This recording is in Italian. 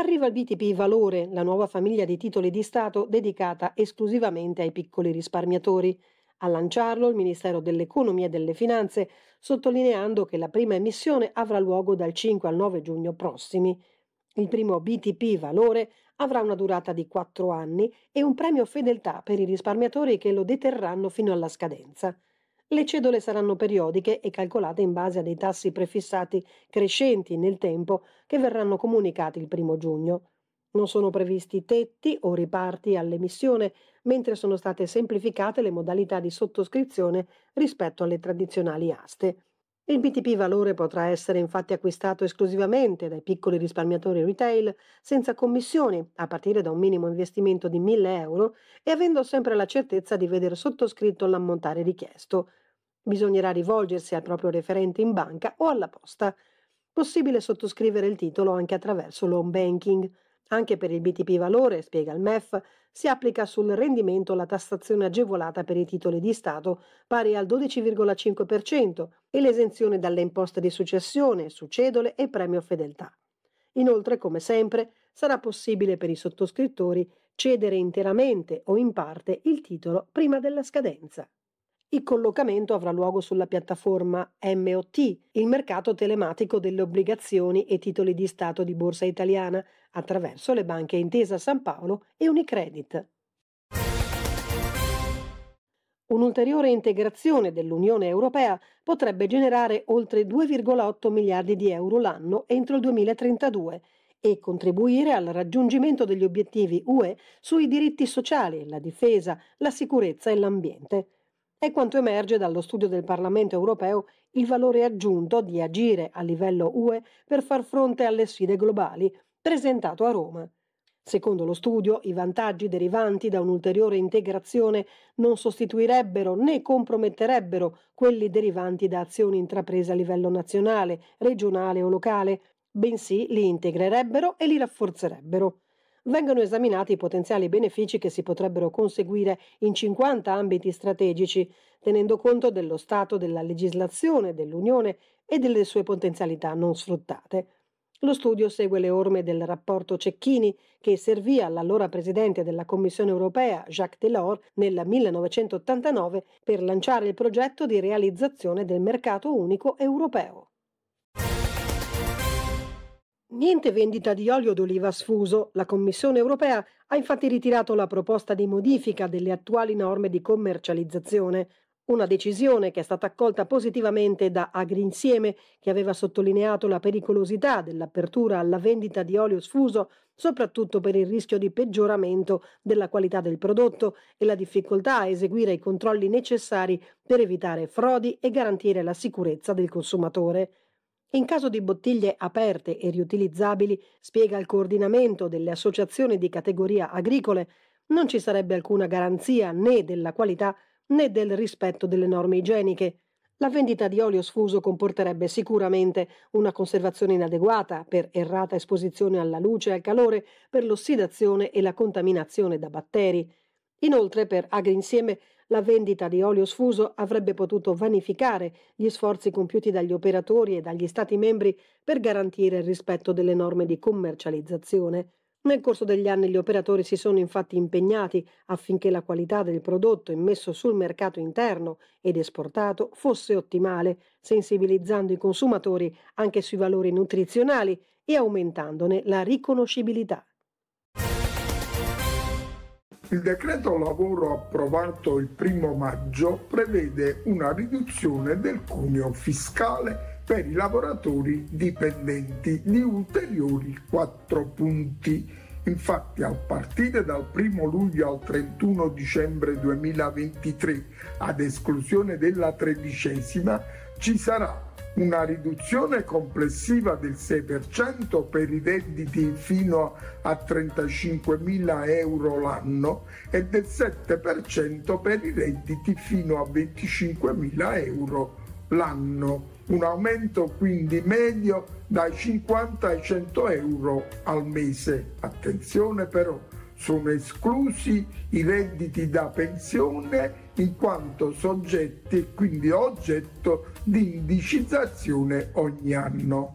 Arriva il BTP Valore, la nuova famiglia di titoli di Stato dedicata esclusivamente ai piccoli risparmiatori. A lanciarlo il Ministero dell'Economia e delle Finanze, sottolineando che la prima emissione avrà luogo dal 5 al 9 giugno prossimi. Il primo BTP Valore avrà una durata di 4 anni e un premio fedeltà per i risparmiatori che lo deterranno fino alla scadenza. Le cedole saranno periodiche e calcolate in base a dei tassi prefissati crescenti nel tempo che verranno comunicati il primo giugno. Non sono previsti tetti o riparti all'emissione, mentre sono state semplificate le modalità di sottoscrizione rispetto alle tradizionali aste. Il BTP valore potrà essere infatti acquistato esclusivamente dai piccoli risparmiatori retail senza commissioni, a partire da un minimo investimento di 1000 euro e avendo sempre la certezza di vedere sottoscritto l'ammontare richiesto. Bisognerà rivolgersi al proprio referente in banca o alla posta. Possibile sottoscrivere il titolo anche attraverso l'home banking. Anche per il BTP valore, spiega il MEF, si applica sul rendimento la tassazione agevolata per i titoli di Stato pari al 12,5% e l'esenzione dalle imposte di successione, succedole e premio fedeltà. Inoltre, come sempre, sarà possibile per i sottoscrittori cedere interamente o in parte il titolo prima della scadenza. Il collocamento avrà luogo sulla piattaforma MOT, il mercato telematico delle obbligazioni e titoli di Stato di Borsa Italiana, attraverso le banche Intesa San Paolo e Unicredit. Un'ulteriore integrazione dell'Unione Europea potrebbe generare oltre 2,8 miliardi di euro l'anno entro il 2032 e contribuire al raggiungimento degli obiettivi UE sui diritti sociali, la difesa, la sicurezza e l'ambiente. È quanto emerge dallo studio del Parlamento europeo il valore aggiunto di agire a livello UE per far fronte alle sfide globali, presentato a Roma. Secondo lo studio, i vantaggi derivanti da un'ulteriore integrazione non sostituirebbero né comprometterebbero quelli derivanti da azioni intraprese a livello nazionale, regionale o locale, bensì li integrerebbero e li rafforzerebbero vengono esaminati i potenziali benefici che si potrebbero conseguire in 50 ambiti strategici, tenendo conto dello stato della legislazione dell'Unione e delle sue potenzialità non sfruttate. Lo studio segue le orme del rapporto Cecchini che servì all'allora presidente della Commissione europea Jacques Delors nel 1989 per lanciare il progetto di realizzazione del mercato unico europeo. Niente vendita di olio d'oliva sfuso. La Commissione europea ha infatti ritirato la proposta di modifica delle attuali norme di commercializzazione. Una decisione che è stata accolta positivamente da Agrinsieme, che aveva sottolineato la pericolosità dell'apertura alla vendita di olio sfuso, soprattutto per il rischio di peggioramento della qualità del prodotto e la difficoltà a eseguire i controlli necessari per evitare frodi e garantire la sicurezza del consumatore. In caso di bottiglie aperte e riutilizzabili, spiega il coordinamento delle associazioni di categoria agricole, non ci sarebbe alcuna garanzia né della qualità né del rispetto delle norme igieniche. La vendita di olio sfuso comporterebbe sicuramente una conservazione inadeguata per errata esposizione alla luce e al calore, per l'ossidazione e la contaminazione da batteri. Inoltre, per Agrinsieme la vendita di olio sfuso avrebbe potuto vanificare gli sforzi compiuti dagli operatori e dagli Stati membri per garantire il rispetto delle norme di commercializzazione. Nel corso degli anni gli operatori si sono infatti impegnati affinché la qualità del prodotto immesso sul mercato interno ed esportato fosse ottimale, sensibilizzando i consumatori anche sui valori nutrizionali e aumentandone la riconoscibilità. Il decreto lavoro approvato il primo maggio prevede una riduzione del cuneo fiscale per i lavoratori dipendenti di ulteriori 4 punti. Infatti a partire dal 1 luglio al 31 dicembre 2023, ad esclusione della tredicesima, ci sarà una riduzione complessiva del 6% per i redditi fino a 35.000 euro l'anno e del 7% per i redditi fino a 25.000 euro l'anno. Un aumento quindi medio dai 50 ai 100 euro al mese. Attenzione però, sono esclusi i redditi da pensione in quanto soggetti e quindi oggetto di indicizzazione ogni anno.